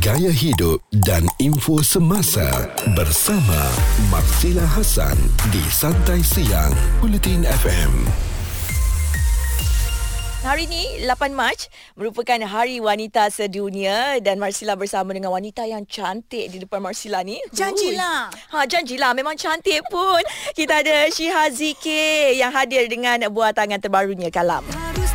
Gaya hidup dan info semasa bersama Marsila Hasan di Santai Siang Bulletin FM. Hari ini 8 Mac merupakan Hari Wanita Sedunia dan Marsila bersama dengan wanita yang cantik di depan Marsila ni. Janjilah. Ui. Ha janjilah memang cantik pun. Kita ada Syiha Zikir yang hadir dengan buah tangan terbarunya Kalam. Harus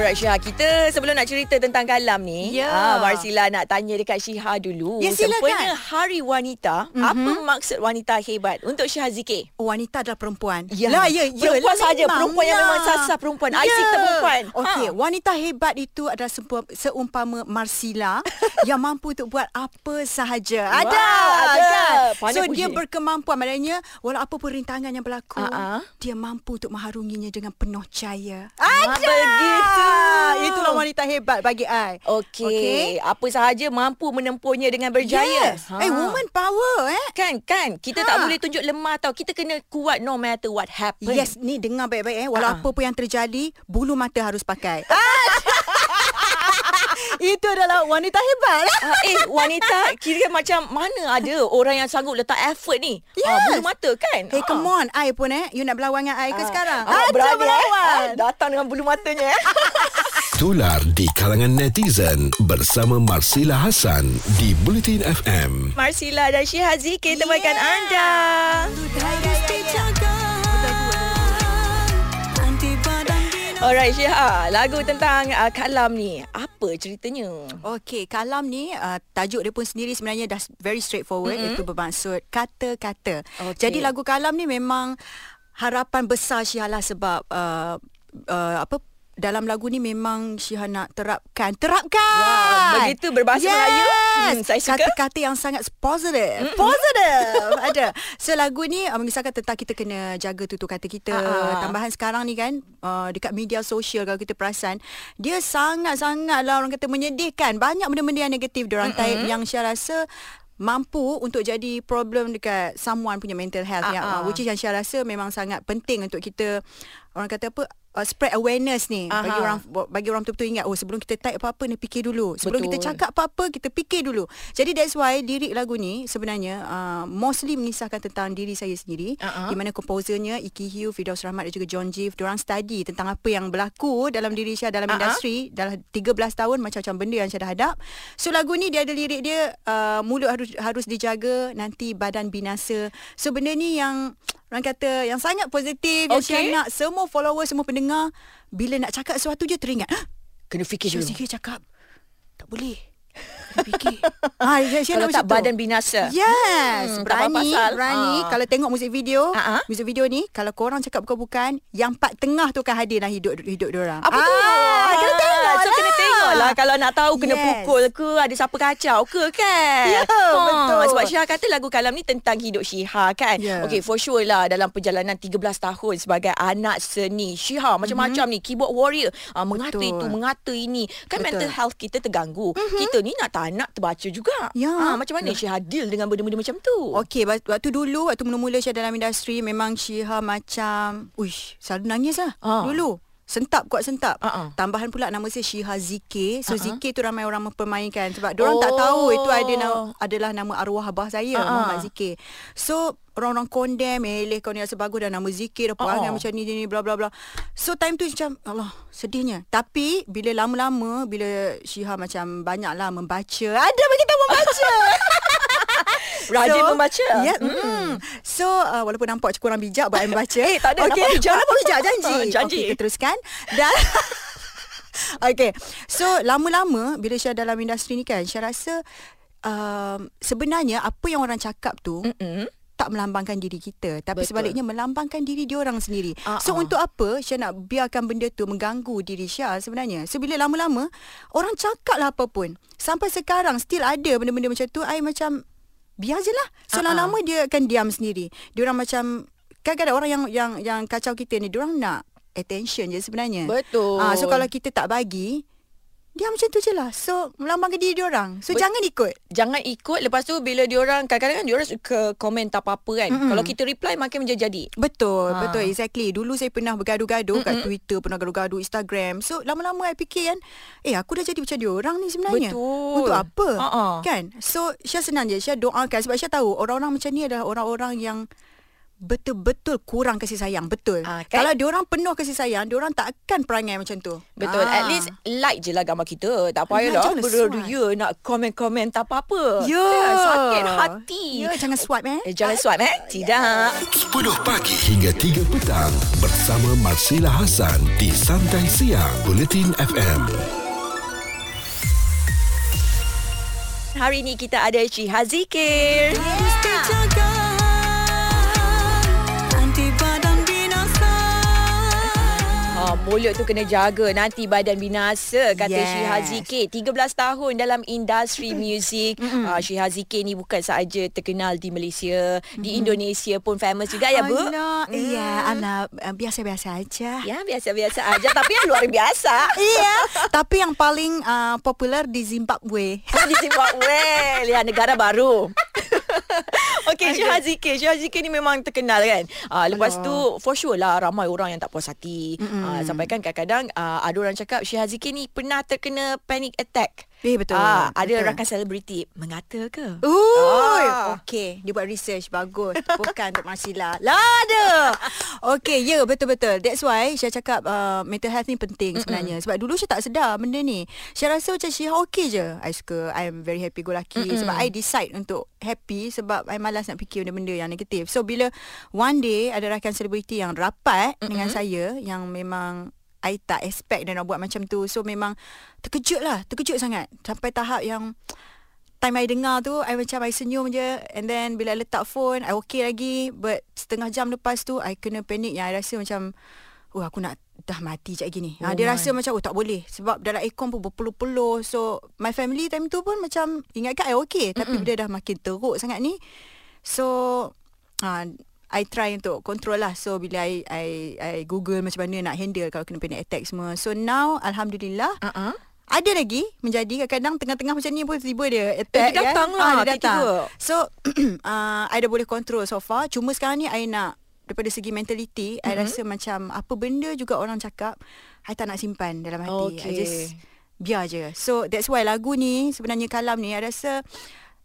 Alright Syiha, kita sebelum nak cerita tentang kalam ni, Ya. ah, Marsila nak tanya dekat Syiha dulu. Ya, silakan. Sempena Hari Wanita, mm-hmm. apa maksud wanita hebat untuk Syiha Zikir? Oh, Wanita adalah perempuan Ya. Lah ya, ya Perempuan lah, saja. Perempuan yang lah. memang sasar perempuan. I see kita perempuan. Okey, Ha. wanita hebat itu adalah seumpama Marsila yang mampu untuk buat apa sahaja. Wah, ada, ada. kan? Pandai so puji. dia berkemampuan maknanya walau apa pun rintangan yang berlaku, Ha-ha. dia mampu untuk mengharunginya dengan penuh cahaya. Ah, begitu. Itulah wanita hebat bagi I. Okey. Okay. Apa sahaja mampu menempuhnya dengan berjaya. Yes. Eh, woman power eh. Kan, kan. Kita tak Ha. boleh tunjuk lemah tau. Kita kena kuat no matter what happen. Yes, ni dengar baik-baik eh. Walau Ha-ha. apa pun yang terjadi, bulu mata harus pakai. Itu adalah wanita hebat. Ah, eh, wanita kira macam mana ada orang yang sanggup letak effort ni? Ah, Yes. bulu mata kan? Hey, come on. I pun eh. You nak berlawan dengan I ke sekarang? Ah, Ajar berani, berlawan. Eh? Ah, datang dengan bulu matanya. Eh? Tular di kalangan netizen bersama Marsila Hasan di Bulletin FM. Marsila dan Syiha Zikir temankan Yeah. anda. Harus dijaga. Alright Syiha, lagu tentang uh, kalam ni. Apa ceritanya? Okey, kalam ni uh, tajuk dia pun sendiri sebenarnya dah very straightforward mm-hmm. itu bermaksud kata-kata. Okey. Jadi lagu kalam ni memang harapan besar Syiha lah sebab uh, uh, apa dalam lagu ni memang Syiha nak terapkan. Terapkan! Wah, begitu berbahasa yes. Melayu? Hmm, saya suka. kata-kata yang sangat positif mm positif ada. So lagu ni uh, mengisahkan tentang kita kena jaga tutur kata kita. Ah. tambahan sekarang ni kan uh, dekat media sosial kalau kita perasan dia sangat-sangat lah orang kata menyedihkan. Banyak benda-benda yang negatif diorang type yang saya rasa mampu untuk jadi problem dekat someone punya mental health Ah, yang uh, which is yang saya rasa memang sangat penting untuk kita orang kata apa uh, spread awareness ni Aha. bagi orang bagi orang betul-betul ingat oh sebelum kita type apa-apa ni fikir dulu sebelum Betul. kita cakap apa-apa kita fikir dulu jadi that's why lirik lagu ni sebenarnya uh, mostly mengisahkan tentang diri saya sendiri ah. di mana komposernya Iki Hugh Firdaus Rahmat dan juga John Jeff diorang study tentang apa yang berlaku dalam diri saya dalam ah. industri dalam 13 tahun macam-macam benda yang saya dah hadap so lagu ni dia ada lirik dia uh, mulut harus harus dijaga nanti badan binasa so benda ni yang orang kata yang sangat positif yang Okey. saya nak semua follower semua pendengar bila nak cakap sesuatu je teringat "Hah, Kena fikir dulu. Zikir cakap Tak boleh fikir ha, Kalau tak tu. badan binasa. Yes Hmm, Berani pasal. Berani Ah. Kalau tengok muzik video Ah, ah. Muzik video ni Kalau korang cakap bukan-bukan Yang part tengah tu akan hadir dalam hidup hidup diorang Apa tu? ah, Kena tengok So lah kena tengok lah Kalau nak tahu Kena Yes. pukul ke Ada siapa kacau ke kan Ya, betul. Sebab Syiha kata Lagu Kalam ni Tentang hidup Syiha kan Ya. Okay for sure lah Dalam perjalanan 13 tahun Sebagai anak seni Syiha macam-macam ni Keyboard warrior uh, Mengata. Betul. itu Mengata ini Kan Betul. Mental health kita terganggu Kita ni nak tak nak Terbaca juga Ya. Ah, Macam mana Syiha deal Dengan benda-benda macam tu Okey, wak- waktu dulu, waktu mula-mula saya dalam industri, memang Syiha macam, uish, selalu nangis lah. Ah. Dulu. Sentap kuat sentap. Ah. Tambahan pula nama saya Syiha Zikir. So ah. Zikir tu ramai orang mempermainkan sebab orang tak Oh. tahu itu ada na- adalah nama arwah abah saya ah. Muhammad Zikir. So orang-orang condemn, eleh kau ni rasa bagus dah nama Zikir dah perangai ah. macam ni ni bla bla bla. So time tu macam Allah sedihnya. Tapi bila lama-lama bila Syiha macam banyaklah membaca. Ada bagi tahu membaca. Rajin membaca? Ya. Yeah, mm. So uh, walaupun nampak kurang bijak buat I membaca. Eh, tak ada, Okey, nampak bijak. nampak bijak janji. Ah, janji. Okey, kita teruskan. Dan Okay So lama-lama Bila saya dalam industri ni kan Saya rasa um, Sebenarnya Apa yang orang cakap tu Mm-mm. tak melambangkan diri kita tapi Betul. sebaliknya melambangkan diri dia orang sendiri. Ah, so ah. untuk apa Syah nak biarkan benda tu mengganggu diri Syah sebenarnya. So bila lama-lama orang cakap lah apa pun. Sampai sekarang still ada benda-benda macam tu I macam biar je lah. So Ah, ah. lama-lama dia akan diam sendiri. Dia orang macam kadang-kadang orang yang yang yang kacau kita ni dia orang nak attention je sebenarnya. Betul. Ah so kalau kita tak bagi dia macam tu je lah. So melambangkan diri dia orang. So Bet- jangan ikut. Jangan ikut lepas tu bila diorang kadang-kadang kan diorang suka komen tak apa-apa kan. Mm-hmm. Kalau kita reply makin menjadi. Betul, Ha. betul exactly. Dulu saya pernah bergaduh-gaduh kat Twitter, pernah gaduh-gaduh Instagram. So lama-lama saya fikir kan, eh aku dah jadi macam dia orang ni sebenarnya. Betul. Untuk apa? Ha-ha. Kan? So Syah senang je, Syah doakan sebab Syah tahu orang-orang macam ni adalah orang-orang yang betul-betul kurang kasih sayang. Betul. Ah, kan? Kalau diorang penuh kasih sayang, diorang tak akan perangai macam tu. Betul. Ah. At least like je lah gambar kita. Tak Like payahlah jangan beria nak komen-komen tak apa-apa. Ya. Kan? Sakit hati. Ya, jangan swipe eh. Eh, jangan swipe eh. Tidak. 10 pagi hingga 3 petang bersama Marsila Hasan di Santai Siang Bulletin FM. Hari ni kita ada Ciha Zikir. Mesti jaga mulut tu kena jaga. Nanti badan binasa kata Yes. Zikir. 13 tahun dalam industri muzik. Uh, Syiha Zikir ni bukan sahaja terkenal di Malaysia. Di Indonesia pun famous juga ya bu. Anak, ya, anak uh, biasa-biasa aja. ya biasa-biasa aja. Tapi yang luar biasa. Iya, tapi yang paling uh, popular di Zimbabwe. di Zimbabwe. Lihat negara baru Okey, Syiha Zikir. Syiha Zikir ni memang terkenal kan. Uh, lepas tu, for sure lah ramai orang yang tak puas hati. Uh, sampai kan kadang-kadang uh, ada orang cakap Syiha Zikir ni pernah terkena panic attack. Eh, betul, Ah, ada betul. rakan selebriti mengata ke? Ui, Ah. okey, dia buat research bagus. Bukan untuk Marsila. Lah ada. Okey, ya yeah, betul-betul. That's why saya cakap uh, mental health ni penting sebenarnya. Sebab dulu saya tak sedar benda ni. Saya rasa macam Syiha okey je. I suka I'm very happy go lucky Mm-mm. sebab I decide untuk happy sebab I malas nak fikir benda-benda yang negatif. So bila one day ada rakan selebriti yang rapat Mm-mm. dengan saya yang memang I tak expect dia nak buat macam tu. So memang terkejut lah. Terkejut sangat. Sampai tahap yang time I dengar tu I macam I senyum je And then bila I letak phone I okay lagi But setengah jam lepas tu I kena panik Yang I rasa macam Oh aku nak dah mati sekejap lagi ni Oh ha, Dia my. rasa macam Oh tak boleh Sebab dalam aircon pun berpeluh-peluh So my family time tu pun macam Ingatkan I okay Tapi bila dah makin teruk sangat ni So uh, I try untuk control lah So bila I, I, I google macam mana nak handle Kalau kena panic attack semua So now Alhamdulillah Uh-uh. ada lagi menjadi kadang-kadang tengah-tengah macam ni pun tiba dia attack dia datang kan? lah, Ah, dia datang. tiba-tiba. So uh, I dah boleh control so far. Cuma sekarang ni I nak daripada segi mentality mm-hmm. I rasa macam apa benda juga orang cakap I tak nak simpan dalam hati. I Okay. just biar je. So that's why lagu ni sebenarnya kalam ni I rasa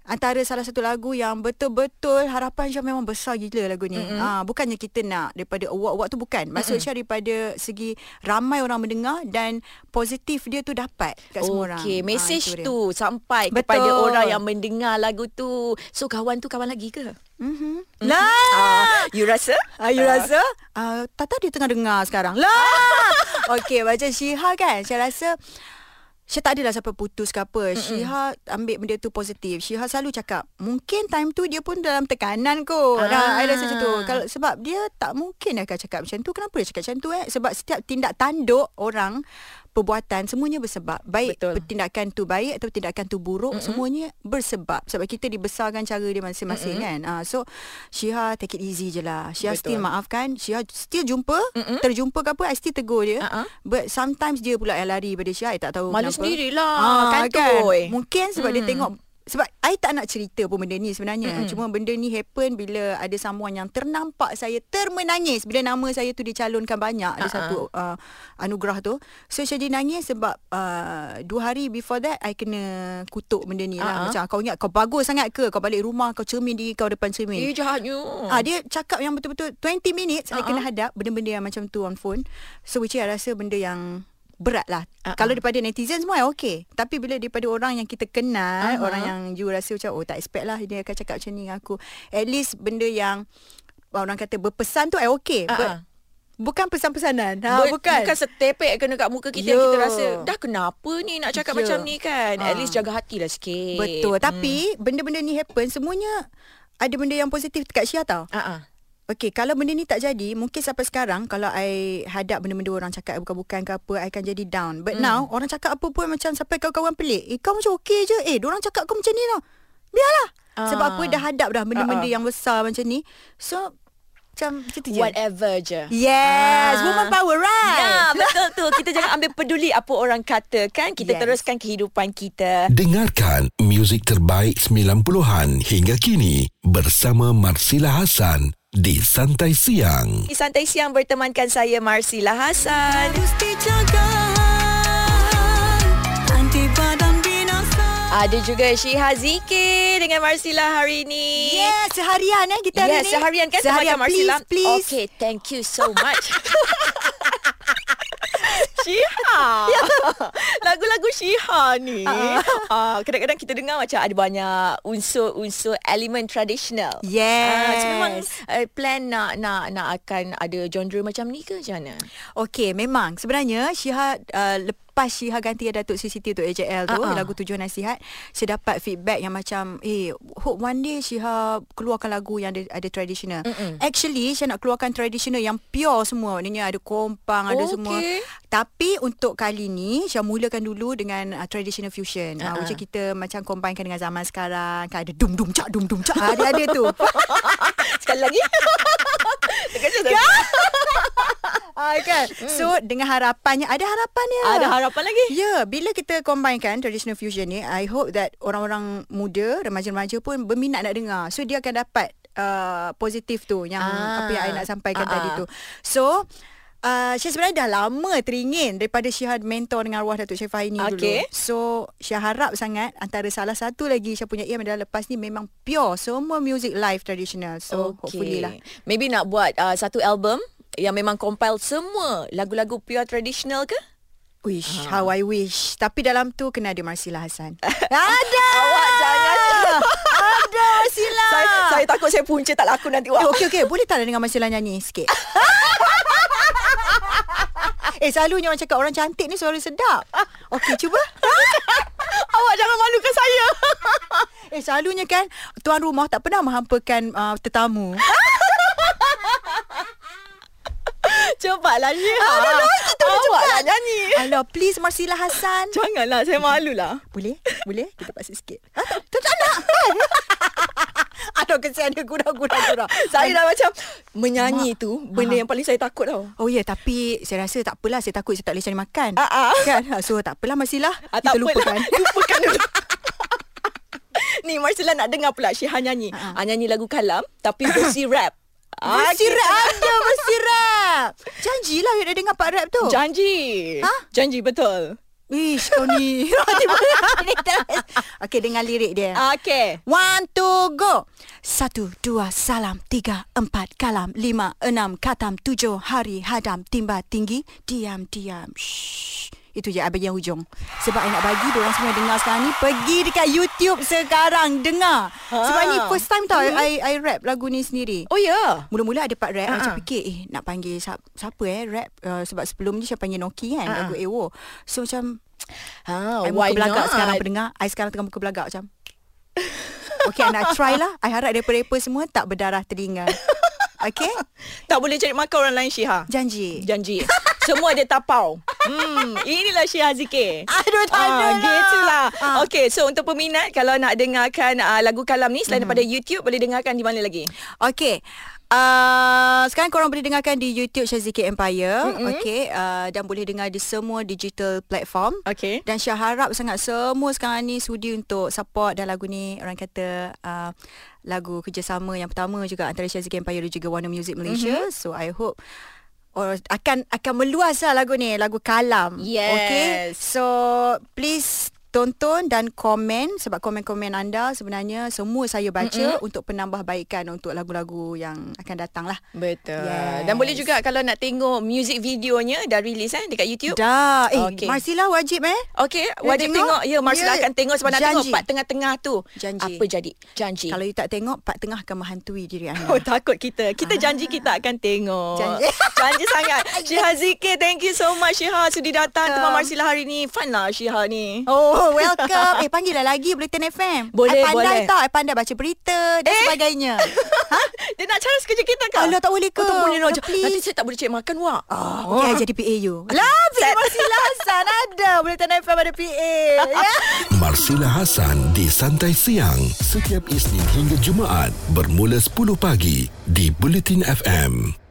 antara salah satu lagu yang betul-betul harapan Syah memang besar gila lagu ni. Mm-hmm. Ah bukannya kita nak daripada award-award tu bukan. Maksud mm-hmm. Syah daripada segi ramai orang mendengar dan positif dia tu dapat kat semua orang. Okey, Ah, message dia. tu sampai Betul. kepada orang yang mendengar lagu tu. So kawan tu kawan lagi ke? Mhm. Lah. Ah, you rasa? Ah, you rasa? Ah, Tata dia tengah dengar sekarang. Lah. Okey, macam Syiha kan. Saya rasa Syah tak adalah siapa putus ke apa. Syiha ambil benda tu positif. Syiha selalu cakap, mungkin time tu dia pun dalam tekanan kot. Ah. Nah, I rasa macam tu. Kalau, sebab dia tak mungkin akan cakap macam tu. Kenapa dia cakap macam tu eh? Sebab setiap tindak tanduk orang, perbuatan, semuanya bersebab. Baik Betul. tindakan tu baik atau tindakan tu buruk, Mm-mm. semuanya bersebab. Sebab kita dibesarkan cara dia masing-masing kan. Ah, so, Syiha take it easy je lah. Syiha Betul. still maafkan. Syiha still jumpa. Mm-mm. Terjumpa ke apa, I still tegur dia. Uh-uh. But sometimes dia pula yang lari pada Syah I tak tahu Malu kenapa sendirilah, Ah, kantoi. Mungkin sebab dia Hmm. tengok sebab I tak nak cerita pun benda ni sebenarnya. Mm-mm. Cuma benda ni happen bila ada someone yang ternampak saya termenangis bila nama saya tu dicalonkan banyak ada Ah, satu uh, anugerah tu. So saya jadi nangis sebab uh, dua hari before that I kena kutuk benda ni lah. Ah, ah. Macam kau ingat kau bagus sangat ke kau balik rumah kau cermin diri kau depan cermin. Eh, jahatnya. Ah dia cakap yang betul-betul 20 minutes uh-huh. I Uh-uh. kena hadap benda-benda yang macam tu on phone. So which I rasa benda yang berat lah. Uh-uh. Uh-uh. Kalau daripada netizen semua okey. Tapi bila daripada orang yang kita kenal, Uh-huh. uh-huh. orang yang you rasa macam oh tak expect lah dia akan cakap macam ni dengan aku. At least benda yang orang kata berpesan tu I okey. Uh-uh. But bukan pesan-pesanan. Ber- Ha, bukan. Bukan setepek kena kat muka kita Ya. yang kita rasa dah kenapa ni nak cakap Ya. macam ni kan. At Ah. least jaga hatilah sikit. Betul. Tapi benda-benda ni happen semuanya ada benda yang positif dekat Syah tau. Ah ah. Okey, kalau benda ni tak jadi, mungkin sampai sekarang kalau I hadap benda-benda orang cakap bukan-bukan ke apa, I akan jadi down. But Hmm. now, orang cakap apa pun macam sampai kawan-kawan pelik. Eh, kau macam okey je. Eh, orang cakap kau macam ni tau. Biarlah. Ah. Sebab apa, dah hadap dah benda-benda Ah, ah. yang besar macam ni. So, macam tu je. Whatever je. Yes, Ah. woman power, right? Ya, betul tu. Kita jangan ambil peduli apa orang kata kan. Kita Yes. teruskan kehidupan kita. Dengarkan muzik terbaik 90-an hingga kini bersama Marsila Hasan di Santai Siang. Di Santai Siang bertemankan saya Marsila Hasan. Harus dijaga Nanti badan binasa Ada juga Syiha Zikir dengan Marsila hari ini. Yeah, seharian eh kita hari Yes, ni. seharian kan seharian, temankan Marsila. please, please. Okay, thank you so much. Syiha Lagu-lagu Syiha ni. Uh, Kadang-kadang kita dengar Macam ada banyak Unsur-unsur Elemen tradisional. Yes. Ah, so memang uh, Plan nak Nak nak akan Ada genre macam ni ke Macam mana? Okey, memang. Sebenarnya Syiha uh, lepas Syiha ganti Datuk Sri Siti untuk AJL tu ah. lagu tujuan nasihat, saya dapat feedback yang macam eh hope one day Syiha keluarkan lagu yang ada ada traditional. Mm-mm. Actually saya nak keluarkan traditional yang pure semua. Maknanya ada kompang, ada Okey. semua. Tapi untuk kali ni Syah mulakan dulu dengan uh, traditional fusion. Uh, Ah, ah. macam kita macam combinekan dengan zaman sekarang. Kan ada dum dum cak dum dum cak. Ada ada tu. Sekali lagi Terkejut Ah kan. So dengan harapannya ada harapannya. Ada harapan lagi Ya, yeah, bila kita combinekan traditional fusion ni, I hope that orang-orang muda, remaja-remaja pun berminat nak dengar. So dia akan dapat uh, positif tu yang Ah. apa yang I nak sampaikan Ah, tadi ah. tu. So Uh, Syah sebenarnya dah lama teringin daripada Syah mentor dengan arwah Datuk Syed Fahini Okey. dulu. So Syah harap sangat antara salah satu lagi Syah punya aim adalah lepas ni memang pure semua music live traditional. So okay. hopefully lah. Maybe nak buat uh, Satu album Yang memang compile semua Lagu-lagu pure traditional ke Wish, Ah. how I wish. Tapi dalam tu kena ada Marsila Hassan. ada! Awak jangan Ada Marsila! saya, saya takut saya punca tak laku nanti Eh, Wak okey okey, boleh tak dengar Marsila nyanyi sikit? eh selalunya orang cakap orang cantik ni suara sedap. Okey, cuba. Awak jangan malukan saya Eh selalunya kan tuan rumah tak pernah menghampakan uh, tetamu. Cepatlah Syiha Aduh, kita dah Awak cepat. nak nyanyi Alah, please Marsila Hassan. Janganlah saya malu lah Boleh? Boleh? Kita paksa sikit. Ah, tak, tak, nak. Aduh, kesian dia gurau-gurau-gurau. Saya dah macam Menyanyi tu Benda Ha. yang paling saya takut tau Oh ya, tapi saya rasa tak apalah. Saya takut saya tak boleh cari makan. Ah, ah. Kan? So, tak apalah Marsilah. ah, Kita lupakan. Lupakan dulu Ni Marcella nak dengar pula Syiha nyanyi Ah, ah, Nyanyi lagu kalam Tapi versi rap Ah, Versi kita- rap ada versi rap. Janjilah you dah dengar part rap tu. Janji Ha? Janji betul Ish kau ni. Okey dengar lirik dia. Okay One, two, go. Satu, dua, salam. Tiga, empat, kalam. Lima, enam, katam. Tujuh, hari, hadam. Timba, tinggi. Diam, diam. Shh. Itu je bagi yang hujung. Sebab I nak bagi Diorang semua dengar sekarang ni Pergi dekat YouTube sekarang Dengar Sebab Ha. ni first time tau I, I rap lagu ni sendiri Oh ya yeah. Mula-mula ada part rap uh-huh. Macam ha. fikir Eh nak panggil siapa, siapa eh rap uh, Sebab sebelum ni saya panggil Noki kan ha. Lagu Ewo So macam ha, I muka belagak sekarang pendengar I sekarang tengah muka belagak macam Okay I nak try lah I harap rapper-rapper semua Tak berdarah telinga Okay Tak boleh cari makan orang lain Syiha Janji Janji Semua dia tapau hmm, Inilah Syiha Zikir Aduh tak ada Ah, lah gitulah. Ah. Okey, so untuk peminat kalau nak dengarkan uh, lagu kalam ni selain daripada YouTube boleh dengarkan di mana lagi? Okay Uh, sekarang korang boleh dengarkan di YouTube Syaziki Empire mm-hmm. Okay uh, Dan boleh dengar di semua digital platform Okey. Dan Syah harap sangat semua sekarang ni sudi untuk support dan lagu ni orang kata uh, lagu kerjasama yang pertama juga antara Syaziki Empire dan juga Warner Music Malaysia. Mhm. Mm-hmm. So I hope or akan akan meluas lah lagu ni, lagu kalam. Yes. Okay. So please tonton dan komen sebab komen-komen anda sebenarnya semua saya baca Mm-mm. untuk penambahbaikan untuk lagu-lagu yang akan datang lah. Betul. Yes. Dan boleh juga kalau nak tengok music videonya dah release eh dekat YouTube. Dah. Eh, okay. Marsila wajib eh. Okey, wajib tengok? tengok. Ya, Marsila Ya, akan tengok sebab nak tengok janji. part tengah-tengah tu. Janji. Apa jadi? Janji. Kalau you tak tengok, part tengah akan menghantui diri anda. Oh takut kita Kita janji kita akan tengok Janji. Janji sangat Syiha Zikir Thank you so much Syiha Sudi datang Welcome. Teman Marsila hari ni Fun lah Syiha ni Oh, welcome. eh, panggil lah lagi Bulletin FM. Boleh, I pandai boleh. tau. I pandai baca berita dan Eh. sebagainya. Dia nak cara kerja kita kan Alah, tak boleh ke? oh, Tak boleh. Nanti saya tak boleh cari makan wak Oh, okay, I jadi PA you. Lah, PA Marsila Hassan ada. Bulletin FM ada PA. ya. Marsila Hasan di Santai Siang setiap Isnin hingga Jumaat bermula 10 pagi di Bulletin FM.